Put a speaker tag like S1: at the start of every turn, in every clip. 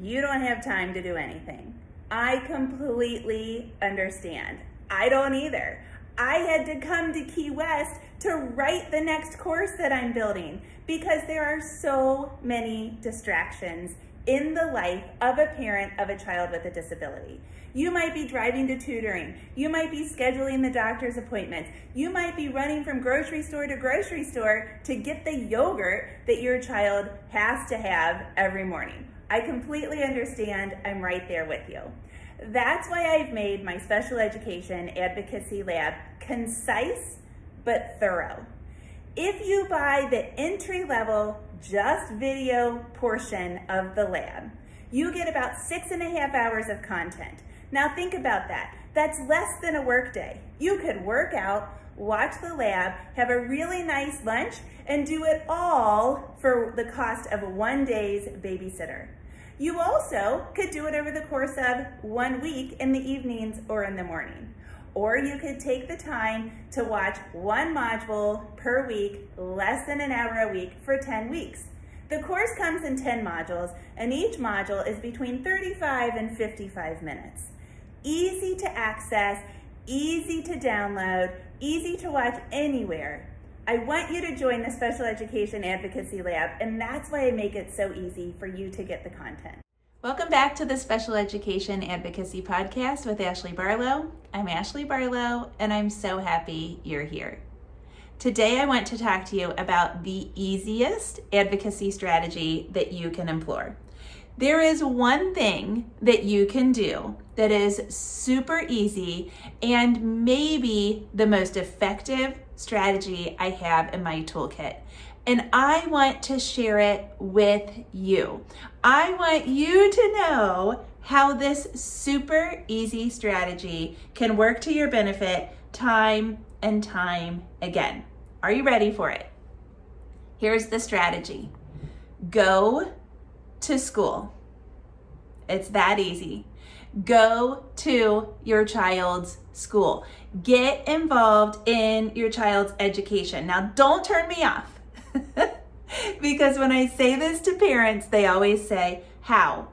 S1: You don't have time to do anything. I completely understand. I don't either. I had to come to Key West to write the next course that I'm building because there are so many distractions in the life of a parent of a child with a disability. You might be driving to tutoring. You might be scheduling the doctor's appointments. You might be running from grocery store to grocery store to get the yogurt that your child has to have every morning. I completely understand. I'm right there with you. That's why I've made my special education advocacy lab concise but thorough. If you buy the entry level just video portion of the lab, you get about six and a half hours of content. Now think about that. That's less than a workday. You could work out, watch the lab, have a really nice lunch, and do it all for the cost of one day's babysitter. You also could do it over the course of one week in the evenings or in the morning. Or you could take the time to watch one module per week, less than an hour a week for 10 weeks. The course comes in 10 modules, and each module is between 35 and 55 minutes. Easy to access, easy to download, easy to watch anywhere. I want you to join the Special Education Advocacy Lab, and that's why I make it so easy for you to get the content.
S2: Welcome back to the Special Education Advocacy Podcast with Ashley Barlow. I'm Ashley Barlow, and I'm so happy you're here. Today, I want to talk to you about the easiest advocacy strategy that you can employ. There is one thing that you can do that is super easy and maybe the most effective strategy I have in my toolkit. And I want to share it with you. I want you to know how this super easy strategy can work to your benefit time and time again. Are you ready for it? Here's the strategy go to school. It's that easy. Go to your child's school. Get involved in your child's education. Now, don't turn me off because when I say this to parents, they always say, How?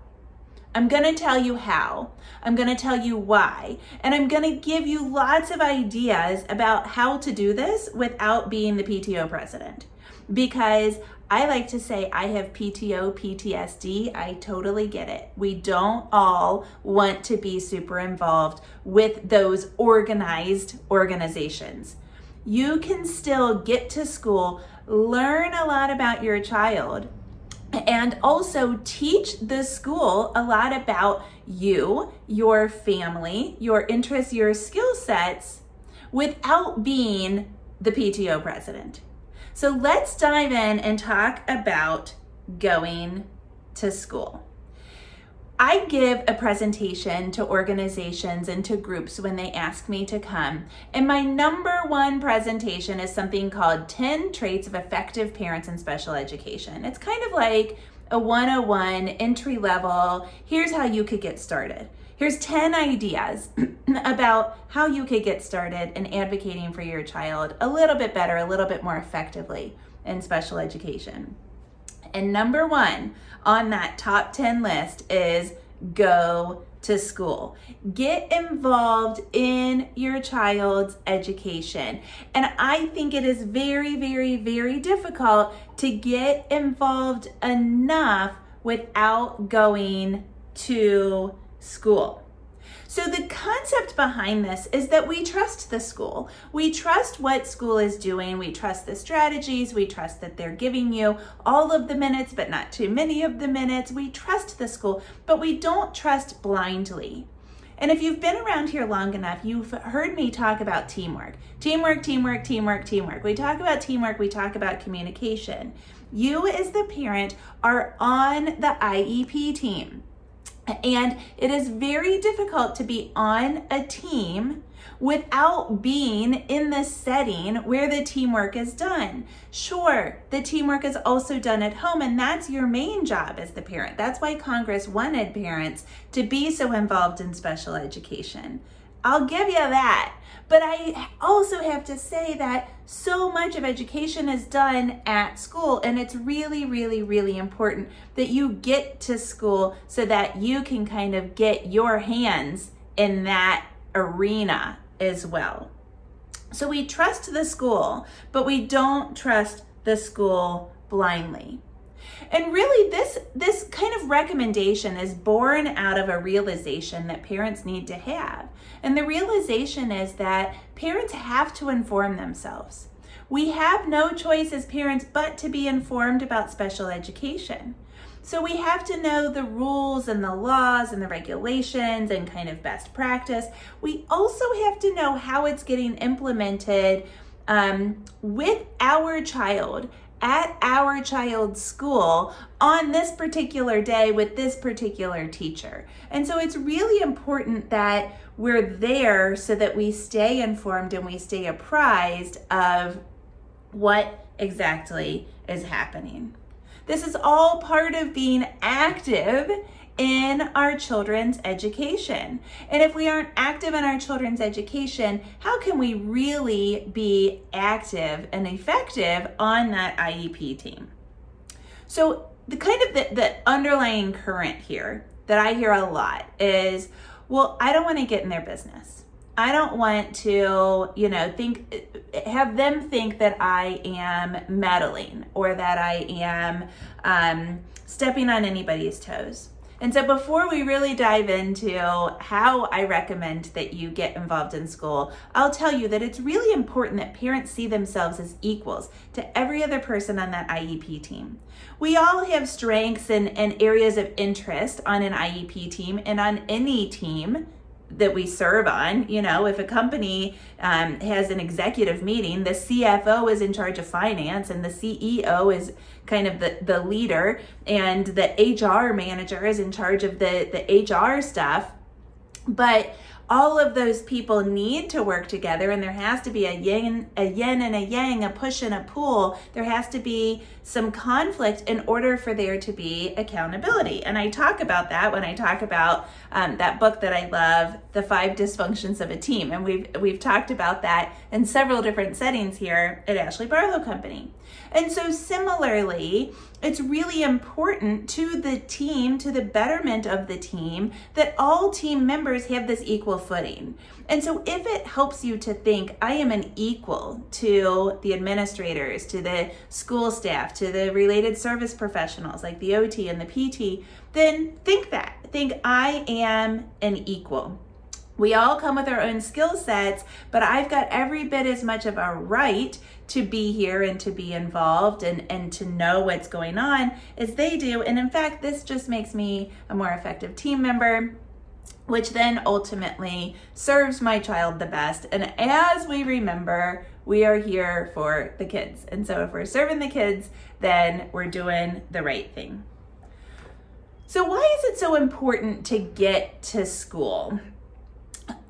S2: I'm going to tell you how. I'm going to tell you why. And I'm going to give you lots of ideas about how to do this without being the PTO president. Because I like to say I have PTO, PTSD. I totally get it. We don't all want to be super involved with those organized organizations. You can still get to school, learn a lot about your child, and also teach the school a lot about you, your family, your interests, your skill sets without being the PTO president. So let's dive in and talk about going to school. I give a presentation to organizations and to groups when they ask me to come. And my number one presentation is something called 10 Traits of Effective Parents in Special Education. It's kind of like a 101 entry level. Here's how you could get started. Here's 10 ideas about how you could get started in advocating for your child a little bit better, a little bit more effectively in special education. And number one on that top 10 list is go to school. Get involved in your child's education. And I think it is very, very, very difficult to get involved enough without going to school. So, the concept behind this is that we trust the school. We trust what school is doing. We trust the strategies. We trust that they're giving you all of the minutes, but not too many of the minutes. We trust the school, but we don't trust blindly. And if you've been around here long enough, you've heard me talk about teamwork. Teamwork, teamwork, teamwork, teamwork. We talk about teamwork, we talk about communication. You, as the parent, are on the IEP team. And it is very difficult to be on a team without being in the setting where the teamwork is done. Sure, the teamwork is also done at home, and that's your main job as the parent. That's why Congress wanted parents to be so involved in special education. I'll give you that. But I also have to say that so much of education is done at school, and it's really, really, really important that you get to school so that you can kind of get your hands in that arena as well. So we trust the school, but we don't trust the school blindly. And really this this kind of recommendation is born out of a realization that parents need to have. And the realization is that parents have to inform themselves. We have no choice as parents but to be informed about special education.
S1: So we have to know the rules and the laws and the regulations and kind of best practice. We also have to know how it's getting implemented um, with our child at our child's school on this particular day with this particular teacher. And so it's really important that we're there so that we stay informed and we stay apprised of what exactly is happening. This is all part of being active in our children's education. And if we aren't active in our children's education, how can we really be active and effective on that IEP team? So, the kind of the, the underlying current here that I hear a lot is, well, I don't want to get in their business. I don't want to, you know, think, have them think that I am meddling or that I am um, stepping on anybody's toes. And so, before we really dive into how I recommend that you get involved in school, I'll tell you that it's really important that parents see themselves as equals to every other person on that IEP team. We all have strengths and, and areas of interest on an IEP team and on any team that we serve on. You know, if a company um, has an executive meeting, the CFO is in charge of finance and the CEO is kind of the, the leader, and the HR manager is in charge of the, the HR stuff. But all of those people need to work together and there has to be a yin a yin and a yang a push and a pull. There has to be some conflict in order for there to be accountability. And i talk about that when i talk about um, that book that i love the five dysfunctions of a team. And we've we've talked about that in several different settings here at ashley barlow company and so similarly it's really important to the team, to the betterment of the team, that all team members have this equal footing. And so, if it helps you to think, I am an equal to the administrators, to the school staff, to the related service professionals like the OT and the PT, then think that. Think, I am an equal. We all come with our own skill sets, but I've got every bit as much of a right to be here and to be involved and, and to know what's going on as they do. And in fact, this just makes me a more effective team member, which then ultimately serves my child the best. And as we remember, we are here for the kids. And so if we're serving the kids, then we're doing the right thing. So, why is it so important to get to school?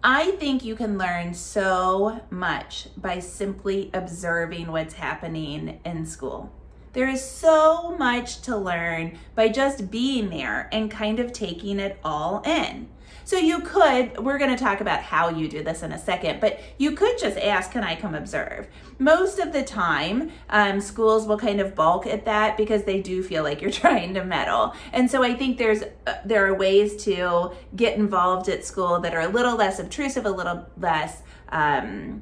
S1: I think you can learn so much by simply observing what's happening in school. There is so much to learn by just being there and kind of taking it all in. So you could, we're going to talk about how you do this in a second, but you could just ask, Can I come observe? Most of the time, um, schools will kind of balk at that because they do feel like you're trying to meddle. And so I think there's uh, there are ways to get involved at school that are a little less obtrusive, a little less. Um,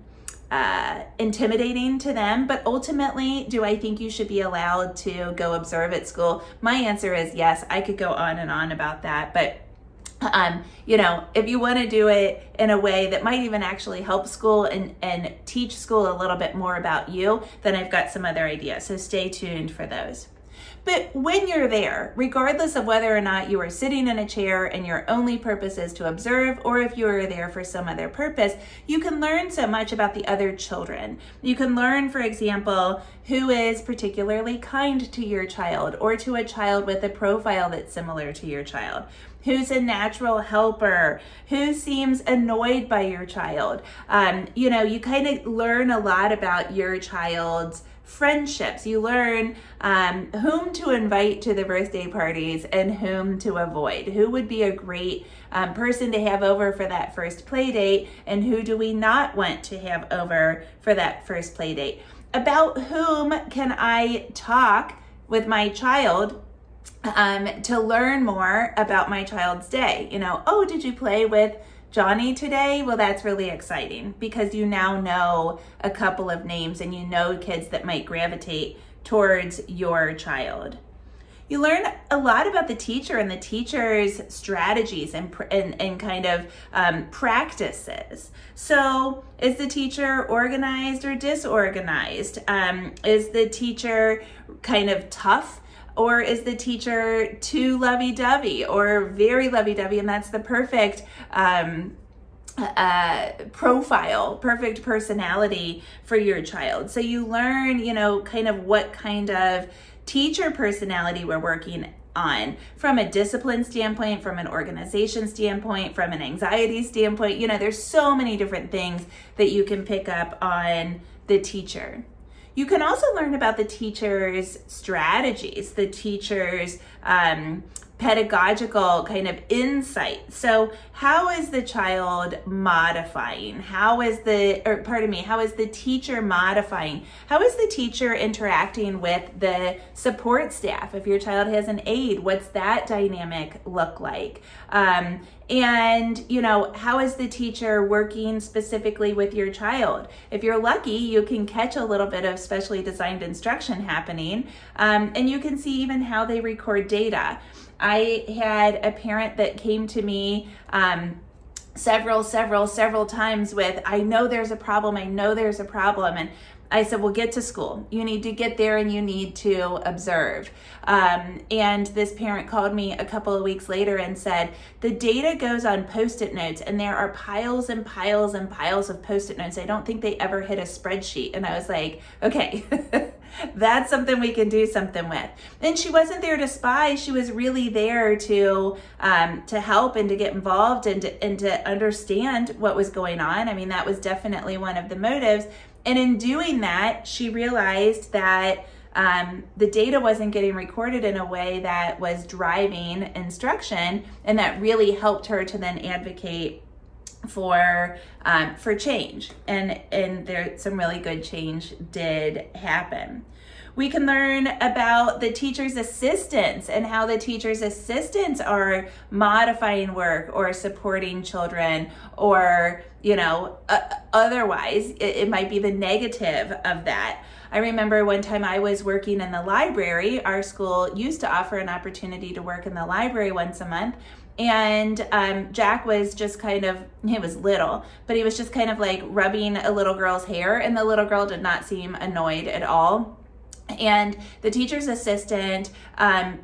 S1: uh, intimidating to them, but ultimately, do I think you should be allowed to go observe at school? My answer is yes. I could go on and on about that, but um, you know, if you want to do it in a way that might even actually help school and, and teach school a little bit more about you, then I've got some other ideas. So stay tuned for those. But when you're there, regardless of whether or not you are sitting in a chair and your only purpose is to observe, or if you are there for some other purpose, you can learn so much about the other children. You can learn, for example, who is particularly kind to your child or to a child with a profile that's similar to your child who's a natural helper, who seems annoyed by your child. Um, you know, you kind of learn a lot about your child's friendships. You learn um, whom to invite to the birthday parties and whom to avoid. Who would be a great um, person to have over for that first play date, and who do we not want to have over for that first play date? About whom can I talk with my child um, to learn more about my child's day. You know, oh, did you play with Johnny today? Well, that's really exciting because you now know a couple of names and you know kids that might gravitate towards your child. You learn a lot about the teacher and the teacher's strategies and, and, and kind of um, practices. So, is the teacher organized or disorganized? Um, is the teacher kind of tough Or is the teacher too lovey dovey or very lovey dovey? And that's the perfect um, uh, profile, perfect personality for your child. So you learn, you know, kind of what kind of teacher personality we're working on from a discipline standpoint, from an organization standpoint, from an anxiety standpoint. You know, there's so many different things that you can pick up on the teacher. You can also learn about the teacher's strategies, the teacher's um, pedagogical kind of insight. So, how is the child modifying? How is the, or pardon me, how is the teacher modifying? How is the teacher interacting with the support staff? If your child has an aide, what's that dynamic look like? Um, and, you know, how is the teacher working specifically with your child? If you're lucky, you can catch a little bit of specially designed instruction happening, um, and you can see even how they record data. I had a parent that came to me. Um, several, several, several times with, I know there's a problem, I know there's a problem. And I said, well, get to school. You need to get there and you need to observe. Um, and this parent called me a couple of weeks later and said, the data goes on post it notes, and there are piles and piles and piles of post it notes. I don't think they ever hit a spreadsheet. And I was like, okay. that's something we can do something with. And she wasn't there to spy; she was really there to um, to help and to get involved and to, and to understand what was going on. I mean, that was definitely one of the motives. And in doing that, she realized that um, the data wasn't getting recorded in a way that was driving instruction, and that really helped her to then advocate for um, for change. And and there some really good change did happen we can learn about the teacher's assistants and how the teacher's assistants are modifying work or supporting children or you know uh, otherwise it, it might be the negative of that I remember one time I was working in the library. Our school used to offer an opportunity to work in the library once a month and um, Jack was just kind of, he was little, but he was just kind of like rubbing a little girl's hair, and the little girl did not seem annoyed at all. And the teacher's assistant, um,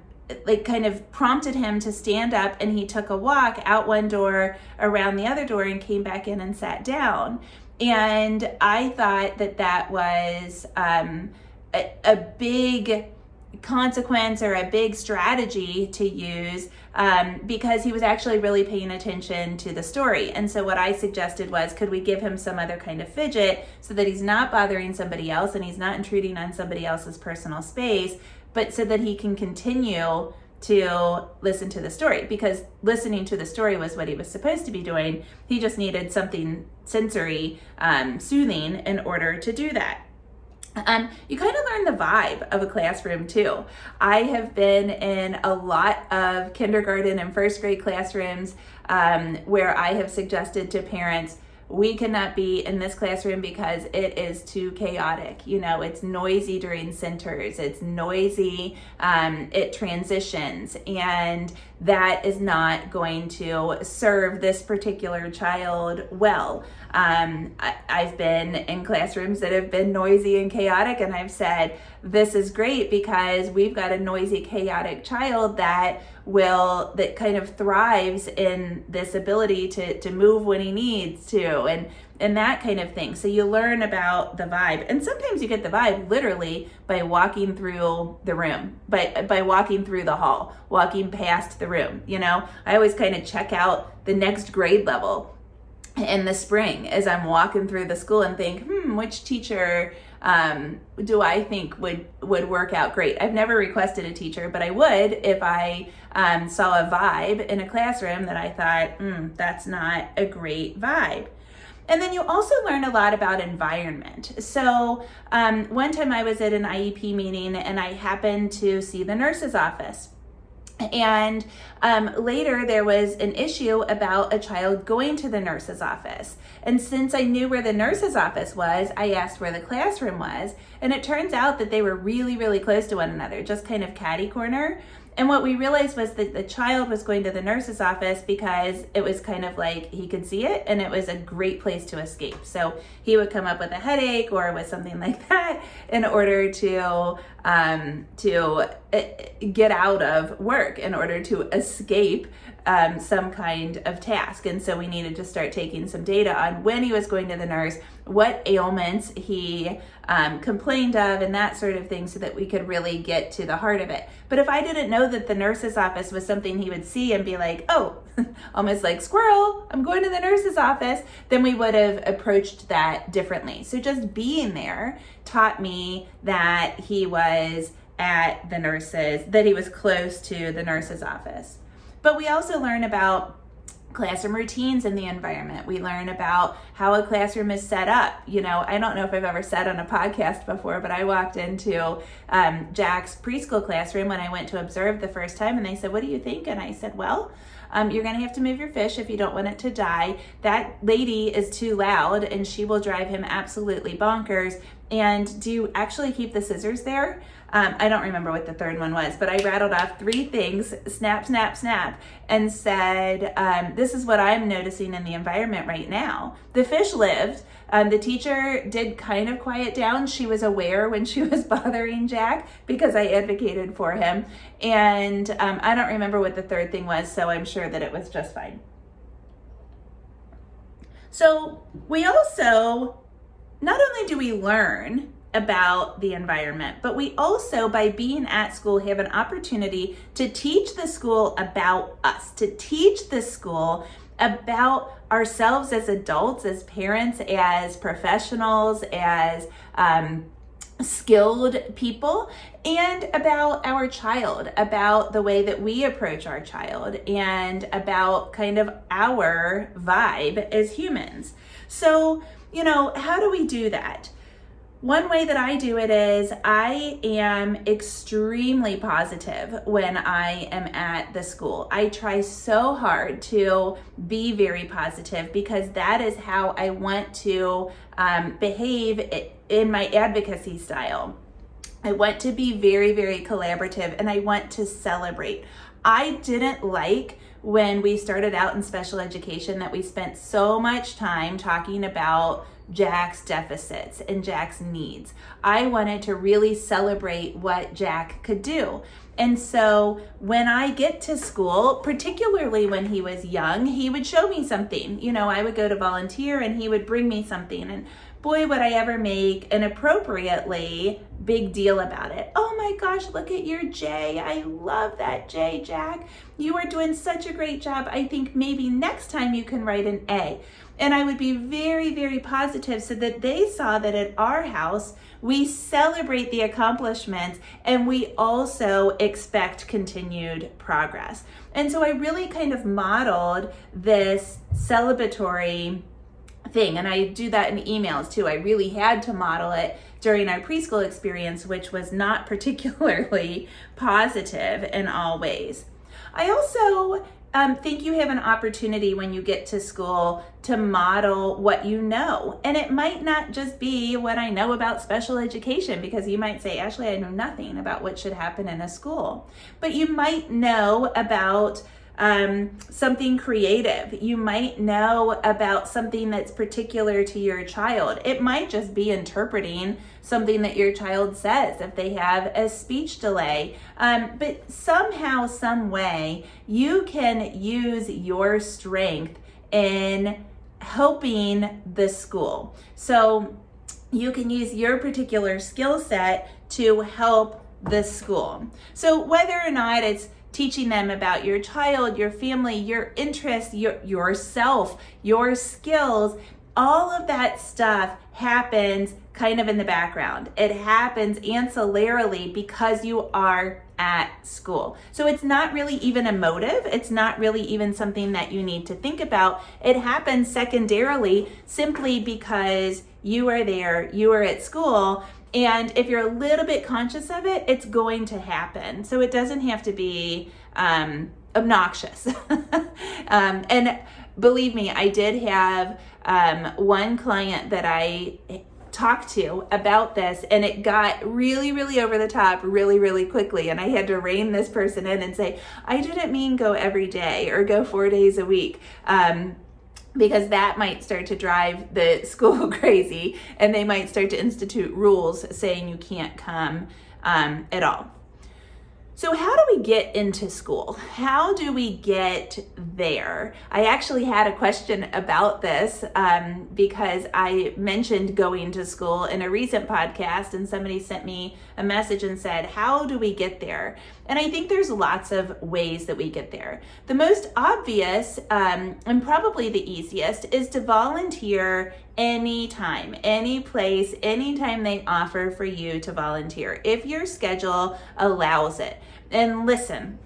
S1: like kind of prompted him to stand up and he took a walk out one door around the other door and came back in and sat down. And i thought that that was um, a, a big consequence or a big strategy to use um, because he was actually really paying attention to the story. And so, what I suggested was could we give him some other kind of fidget so that he's not bothering somebody else and he's not intruding on somebody else's personal space, but so that he can continue to listen to the story because listening to the story was what he was supposed to be doing. He just needed something sensory um, soothing in order to do that. Um, you kind of learn the vibe of a classroom too. I have been in a lot of kindergarten and first grade classrooms um, where I have suggested to parents we cannot be in this classroom because it is too chaotic. You know, it's noisy during centers, it's noisy, um, it transitions, and that is not going to serve this particular child well. Um, I, I've been in classrooms that have been noisy and chaotic, and I've said, This is great because we've got a noisy, chaotic child that will that kind of thrives in this ability to to move when he needs to and and that kind of thing. So you learn about the vibe. And sometimes you get the vibe literally by walking through the room by by walking through the hall walking past the room you know? I always kind of check out the next grade level in the spring as i'm walking through the school and think hmm which teacher um, do I think would would work out great. I've never requested a teacher, but I would if I um, saw a vibe in a classroom that I thought, mm, that's not a great vibe. And then you also learn a lot about environment. So, um, one time I was at an IEP meeting and I happened to see the nurse's office. And um, later, there was an issue about a child going to the nurse's office. And since I knew where the nurse's office was, I asked where the classroom was. And it turns out that they were really, really close to one another, just kind of catty corner. And what we realized was that the child was going to the nurse's office because it was kind of like he could see it and it was a great place to escape. So he would come up with a headache or with something like that in order to um, to uh, get out of work, in order to escape um, some kind of task. And so we needed to start taking some data on when he was going to the nurse, what ailments he um, complained of, and that sort of thing, so that we could really get to the heart of it. But if I didn't know that the nurse's office was something he would see and be like, oh, almost like squirrel, I'm going to the nurse's office, then we would have approached that differently. So just being there taught me that he was at the nurse's, that he was close to the nurse's office. But we also learn about classroom routines in the environment. We learn about how a classroom is set up. You know, I don't know if I've ever said on a podcast before, but I walked into um, Jack's preschool classroom when I went to observe the first time, and they said, What do you think? And I said, Well, um, you're going to have to move your fish if you don't want it to die. That lady is too loud and she will drive him absolutely bonkers. And do you actually keep the scissors there? Um, I don't remember what the third one was, but I rattled off three things snap, snap, snap, and said, um, This is what I'm noticing in the environment right now. The fish lived. Um, the teacher did kind of quiet down. She was aware when she was bothering Jack because I advocated for him. And um, I don't remember what the third thing was, so I'm sure that it was just fine. So we also, not only do we learn about the environment, but we also, by being at school, have an opportunity to teach the school about us, to teach the school about ourselves as adults, as parents, as professionals, as um, skilled people, and about our child, about the way that we approach our child, and about kind of our vibe as humans. So, you know, how do we do that? One way that I do it is I am extremely positive when I am at the school. I try so hard to be very positive because that is how I want to um, behave in my advocacy style. I want to be very, very collaborative and I want to celebrate. I didn't like when we started out in special education that we spent so much time talking about Jack's deficits and Jack's needs. I wanted to really celebrate what Jack could do. And so when I get to school, particularly when he was young, he would show me something. You know, I would go to volunteer and he would bring me something. And boy, would I ever make an appropriately big deal about it. Oh my gosh, look at your J. I love that J, Jack. You are doing such a great job. I think maybe next time you can write an A. And I would be very, very positive so that they saw that at our house, we celebrate the accomplishments and we also expect continued progress. And so I really kind of modeled this celebratory thing. And I do that in emails too. I really had to model it during our preschool experience, which was not particularly positive in all ways. I also um, think you have an opportunity when you get to school to model what you know. And it might not just be what I know about special education, because you might say, Ashley, I know nothing about what should happen in a school. But you might know about um, something creative. You might know about something that's particular to your child. It might just be interpreting something that your child says if they have a speech delay. Um, but somehow, some way, you can use your strength in helping the school. So you can use your particular skill set to help the school. So whether or not it's teaching them about your child, your family, your interests, your yourself, your skills, all of that stuff happens kind of in the background. It happens ancillarily because you are at school. So it's not really even a motive. It's not really even something that you need to think about. It happens secondarily simply because you are there, you are at school, and if you're a little bit conscious of it, it's going to happen. So it doesn't have to be um, obnoxious. um, and believe me, I did have um, one client that I talked to about this and it got really really over the top really really quickly and i had to rein this person in and say i didn't mean go every day or go four days a week um, because that might start to drive the school crazy and they might start to institute rules saying you can't come um, at all so, how do we get into school? How do we get there? I actually had a question about this um, because I mentioned going to school in a recent podcast, and somebody sent me a message and said, How do we get there? And I think there's lots of ways that we get there. The most obvious um, and probably the easiest is to volunteer anytime, any place, anytime they offer for you to volunteer, if your schedule allows it. And listen,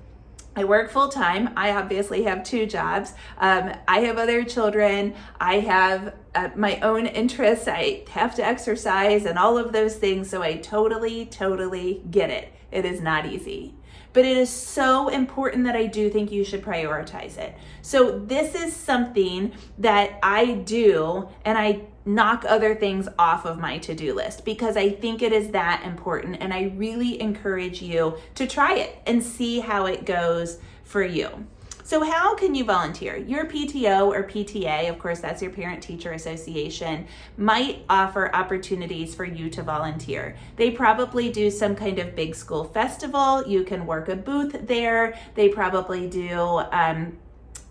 S1: I work full time. I obviously have two jobs. Um, I have other children. I have uh, my own interests. I have to exercise and all of those things. So I totally, totally get it. It is not easy but it is so important that I do think you should prioritize it. So, this is something that I do, and I knock other things off of my to do list because I think it is that important. And I really encourage you to try it and see how it goes for you. So, how can you volunteer? Your PTO or PTA, of course, that's your Parent Teacher Association, might offer opportunities for you to volunteer. They probably do some kind of big school festival. You can work a booth there. They probably do um,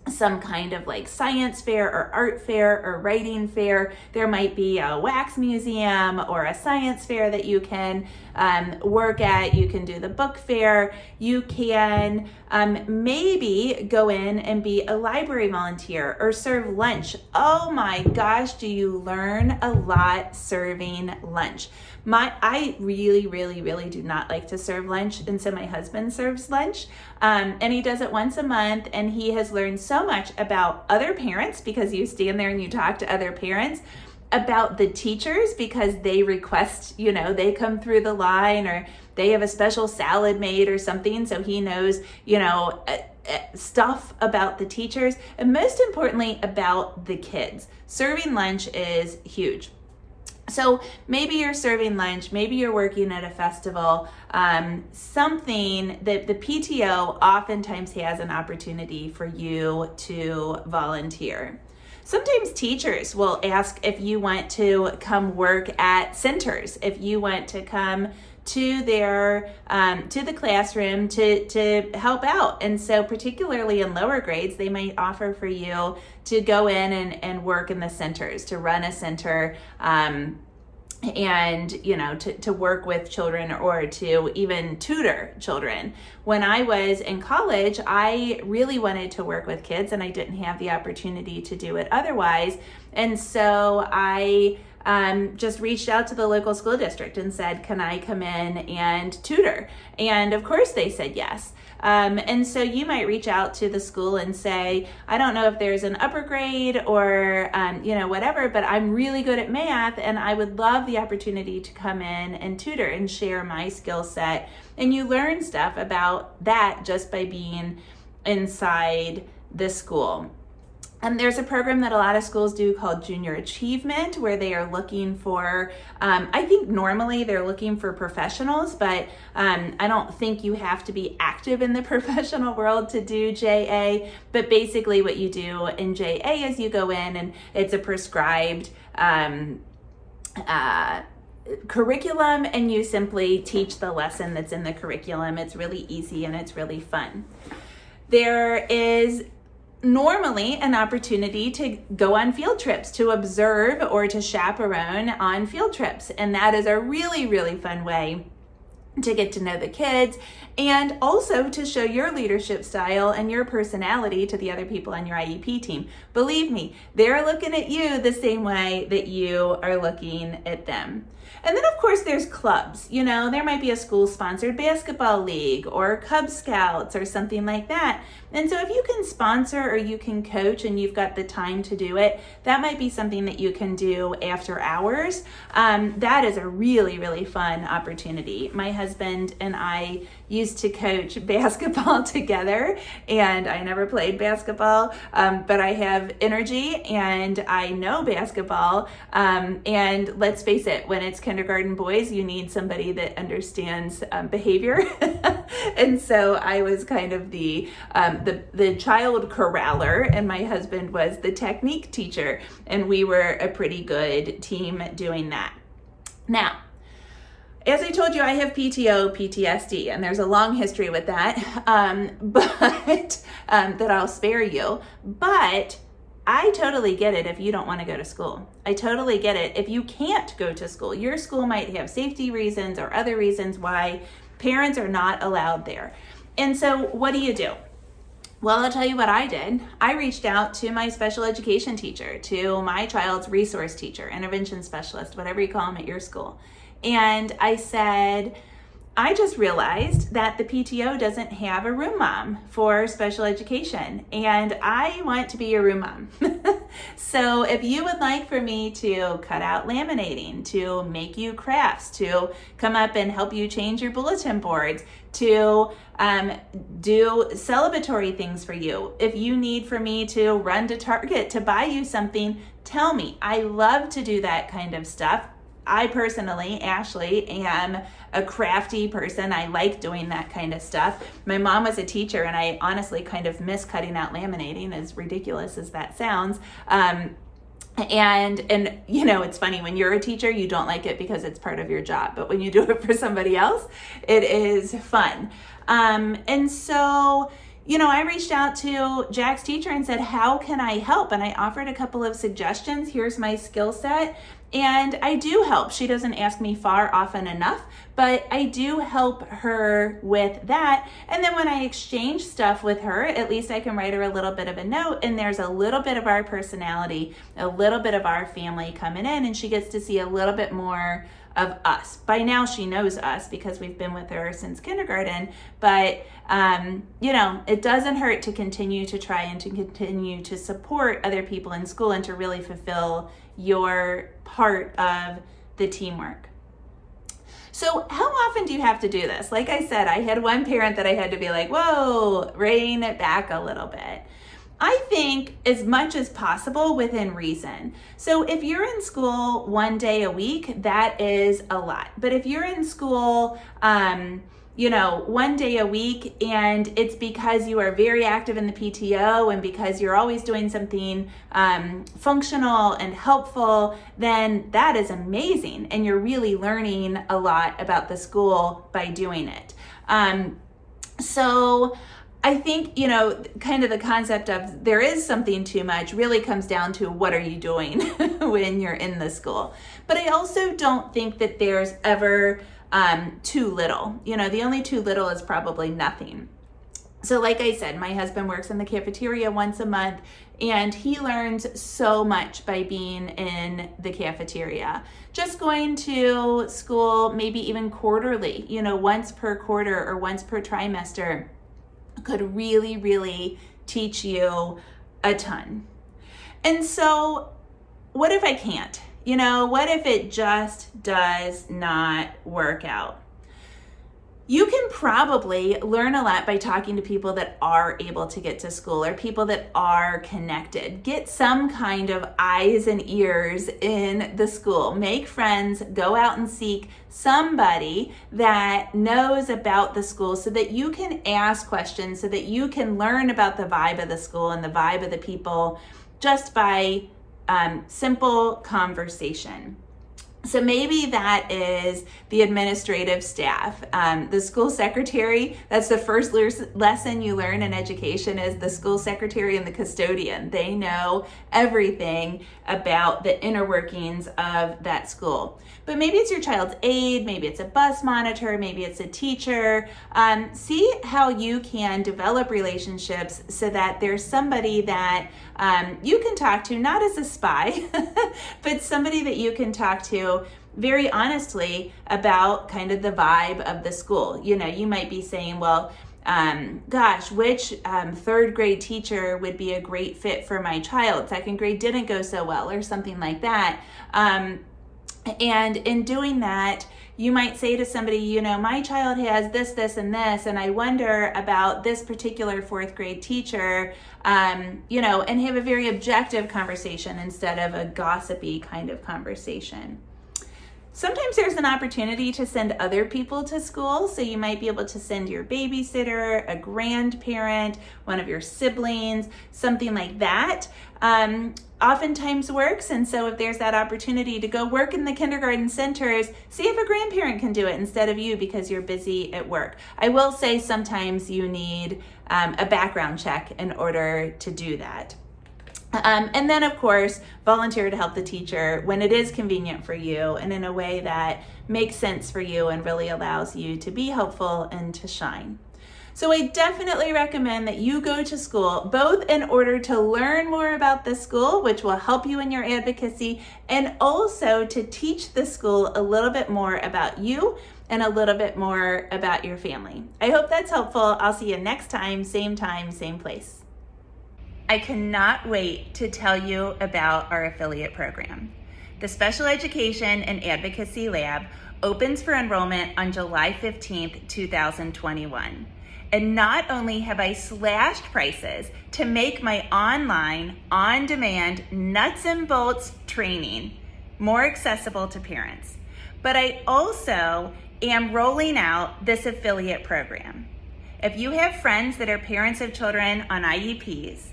S1: some kind of like science fair or art fair or writing fair. There might be a wax museum or a science fair that you can um, work at. You can do the book fair. You can um, maybe go in and be a library volunteer or serve lunch. Oh my gosh, do you learn a lot serving lunch? My, I really, really, really do not like to serve lunch, and so my husband serves lunch, um, and he does it once a month, and he has learned so much about other parents because you stand there and you talk to other parents about the teachers because they request, you know, they come through the line or they have a special salad made or something. So he knows, you know, uh, uh, stuff about the teachers and most importantly about the kids. Serving lunch is huge. So maybe you're serving lunch, maybe you're working at a festival, um, something that the PTO oftentimes has an opportunity for you to volunteer. Sometimes teachers will ask if you want to come work at centers, if you want to come to their um, to the classroom to to help out. And so particularly in lower grades they might offer for you to go in and, and work in the centers to run a center um, and you know to, to work with children or to even tutor children. When i was in college i really wanted to work with kids and i didn't have the opportunity to do it otherwise. And so i um, just reached out to the local school district and said can i come in and tutor and of course they said yes um, and so you might reach out to the school and say, I don't know if there's an upper grade or, um, you know, whatever, but I'm really good at math and I would love the opportunity to come in and tutor and share my skill set. And you learn stuff about that just by being inside the school. And there's a program that a lot of schools do called Junior Achievement, where they are looking for, um, I think normally they're looking for professionals, but um, I don't think you have to be active in the professional world to do JA. But basically, what you do in JA is you go in and it's a prescribed. Um, uh, curriculum and you simply teach the lesson that's in the curriculum. It's really easy and it's really fun. There is normally an opportunity to go on field trips, to observe or to chaperone on field trips. And that is a really, really fun way to get to know the kids and also to show your leadership style and your personality to the other people on your IEP team. Believe me, they're looking at you the same way that you are looking at them. And then, of course, there's clubs. You know, there might be a school sponsored basketball league or Cub Scouts or something like that. And so, if you can sponsor or you can coach and you've got the time to do it, that might be something that you can do after hours. Um, that is a really, really fun opportunity. My husband and I used to coach basketball together, and I never played basketball, um, but I have energy and I know basketball. Um, and let's face it, when it's kindergarten boys, you need somebody that understands um, behavior. and so I was kind of the, um, the the child corraller, and my husband was the technique teacher, and we were a pretty good team doing that. Now, as I told you, I have PTO, PTSD, and there's a long history with that, um, but um, that I'll spare you. But I totally get it if you don't want to go to school. I totally get it if you can't go to school. Your school might have safety reasons or other reasons why parents are not allowed there. And so, what do you do? Well, I'll tell you what I did. I reached out to my special education teacher, to my child's resource teacher, intervention specialist, whatever you call them at your school. And I said, I just realized that the PTO doesn't have a room mom for special education, and I want to be your room mom. so, if you would like for me to cut out laminating, to make you crafts, to come up and help you change your bulletin boards, to um, do celebratory things for you, if you need for me to run to Target to buy you something, tell me. I love to do that kind of stuff. I personally, Ashley, am a crafty person. I like doing that kind of stuff. My mom was a teacher, and I honestly kind of miss cutting out laminating, as ridiculous as that sounds. Um, and and you know it's funny when you're a teacher you don't like it because it's part of your job but when you do it for somebody else it is fun um, and so you know, I reached out to Jack's teacher and said, How can I help? And I offered a couple of suggestions. Here's my skill set. And I do help. She doesn't ask me far often enough, but I do help her with that. And then when I exchange stuff with her, at least I can write her a little bit of a note, and there's a little bit of our personality, a little bit of our family coming in, and she gets to see a little bit more of us. By now, she knows us because we've been with her since kindergarten. But, um, you know, it doesn't hurt to continue to try and to continue to support other people in school and to really fulfill your part of the teamwork. So, how often do you have to do this? Like I said, I had one parent that I had to be like, whoa, rein it back a little bit. I think as much as possible within reason. So, if you're in school one day a week, that is a lot. But if you're in school, um, you know, one day a week, and it's because you are very active in the PTO and because you're always doing something um, functional and helpful, then that is amazing. And you're really learning a lot about the school by doing it. Um, so, I think, you know, kind of the concept of there is something too much really comes down to what are you doing when you're in the school. But I also don't think that there's ever um, too little. You know, the only too little is probably nothing. So, like I said, my husband works in the cafeteria once a month, and he learns so much by being in the cafeteria. Just going to school, maybe even quarterly, you know, once per quarter or once per trimester, could really, really teach you a ton. And so, what if I can't? You know, what if it just does not work out? You can probably learn a lot by talking to people that are able to get to school or people that are connected. Get some kind of eyes and ears in the school. Make friends, go out and seek somebody that knows about the school so that you can ask questions, so that you can learn about the vibe of the school and the vibe of the people just by um, simple conversation. So maybe that is the administrative staff. Um, the school secretary, that's the first lesson you learn in education is the school secretary and the custodian. They know everything about the inner workings of that school. But maybe it's your child's aide, maybe it's a bus monitor, maybe it's a teacher. Um, see how you can develop relationships so that there's somebody that um, you can talk to, not as a spy, but somebody that you can talk to very honestly about kind of the vibe of the school. You know, you might be saying, well, um, gosh, which um, third grade teacher would be a great fit for my child? Second grade didn't go so well, or something like that. Um, And in doing that, you might say to somebody, you know, my child has this, this, and this, and I wonder about this particular fourth grade teacher, um, you know, and have a very objective conversation instead of a gossipy kind of conversation. Sometimes there's an opportunity to send other people to school. So you might be able to send your babysitter, a grandparent, one of your siblings, something like that. Um, oftentimes works. And so if there's that opportunity to go work in the kindergarten centers, see if a grandparent can do it instead of you because you're busy at work. I will say sometimes you need um, a background check in order to do that. Um, and then, of course, volunteer to help the teacher when it is convenient for you and in a way that makes sense for you and really allows you to be helpful and to shine. So, I definitely recommend that you go to school both in order to learn more about the school, which will help you in your advocacy, and also to teach the school a little bit more about you and a little bit more about your family. I hope that's helpful. I'll see you next time, same time, same place. I cannot wait to tell you about our affiliate program. The Special Education and Advocacy Lab opens for enrollment on July 15th, 2021. And not only have I slashed prices to make my online, on demand, nuts and bolts training more accessible to parents, but I also am rolling out this affiliate program. If you have friends that are parents of children on IEPs,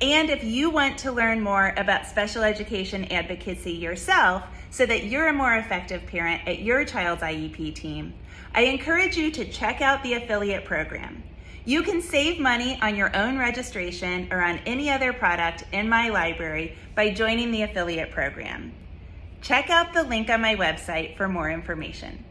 S1: and if you want to learn more about special education advocacy yourself so that you're a more effective parent at your child's IEP team, I encourage you to check out the affiliate program. You can save money on your own registration or on any other product in my library by joining the affiliate program. Check out the link on my website for more information.